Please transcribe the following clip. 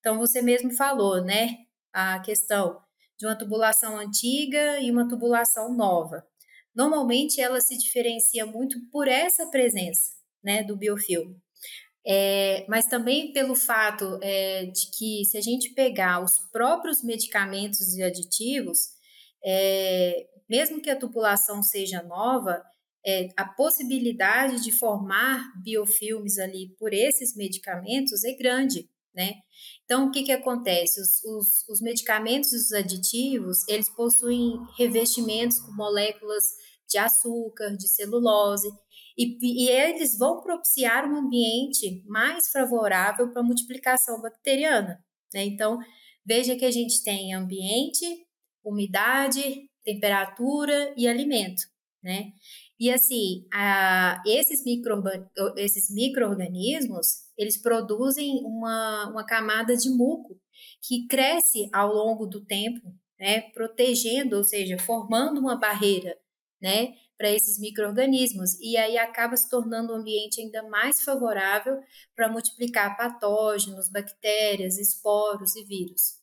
Então, você mesmo falou, né, a questão de uma tubulação antiga e uma tubulação nova. Normalmente, ela se diferencia muito por essa presença, né, do biofilme. É, mas também pelo fato é, de que, se a gente pegar os próprios medicamentos e aditivos, é, mesmo que a tubulação seja nova, é, a possibilidade de formar biofilmes ali por esses medicamentos é grande, né? Então, o que, que acontece? Os, os, os medicamentos e os aditivos, eles possuem revestimentos com moléculas de açúcar, de celulose, e, e eles vão propiciar um ambiente mais favorável para a multiplicação bacteriana. Né? Então, veja que a gente tem ambiente, umidade, temperatura e alimento. Né? E assim, a, esses, micro, esses micro-organismos, eles produzem uma, uma camada de muco que cresce ao longo do tempo, né, protegendo, ou seja, formando uma barreira, né, para esses micro-organismos, e aí acaba se tornando um ambiente ainda mais favorável para multiplicar patógenos, bactérias, esporos e vírus.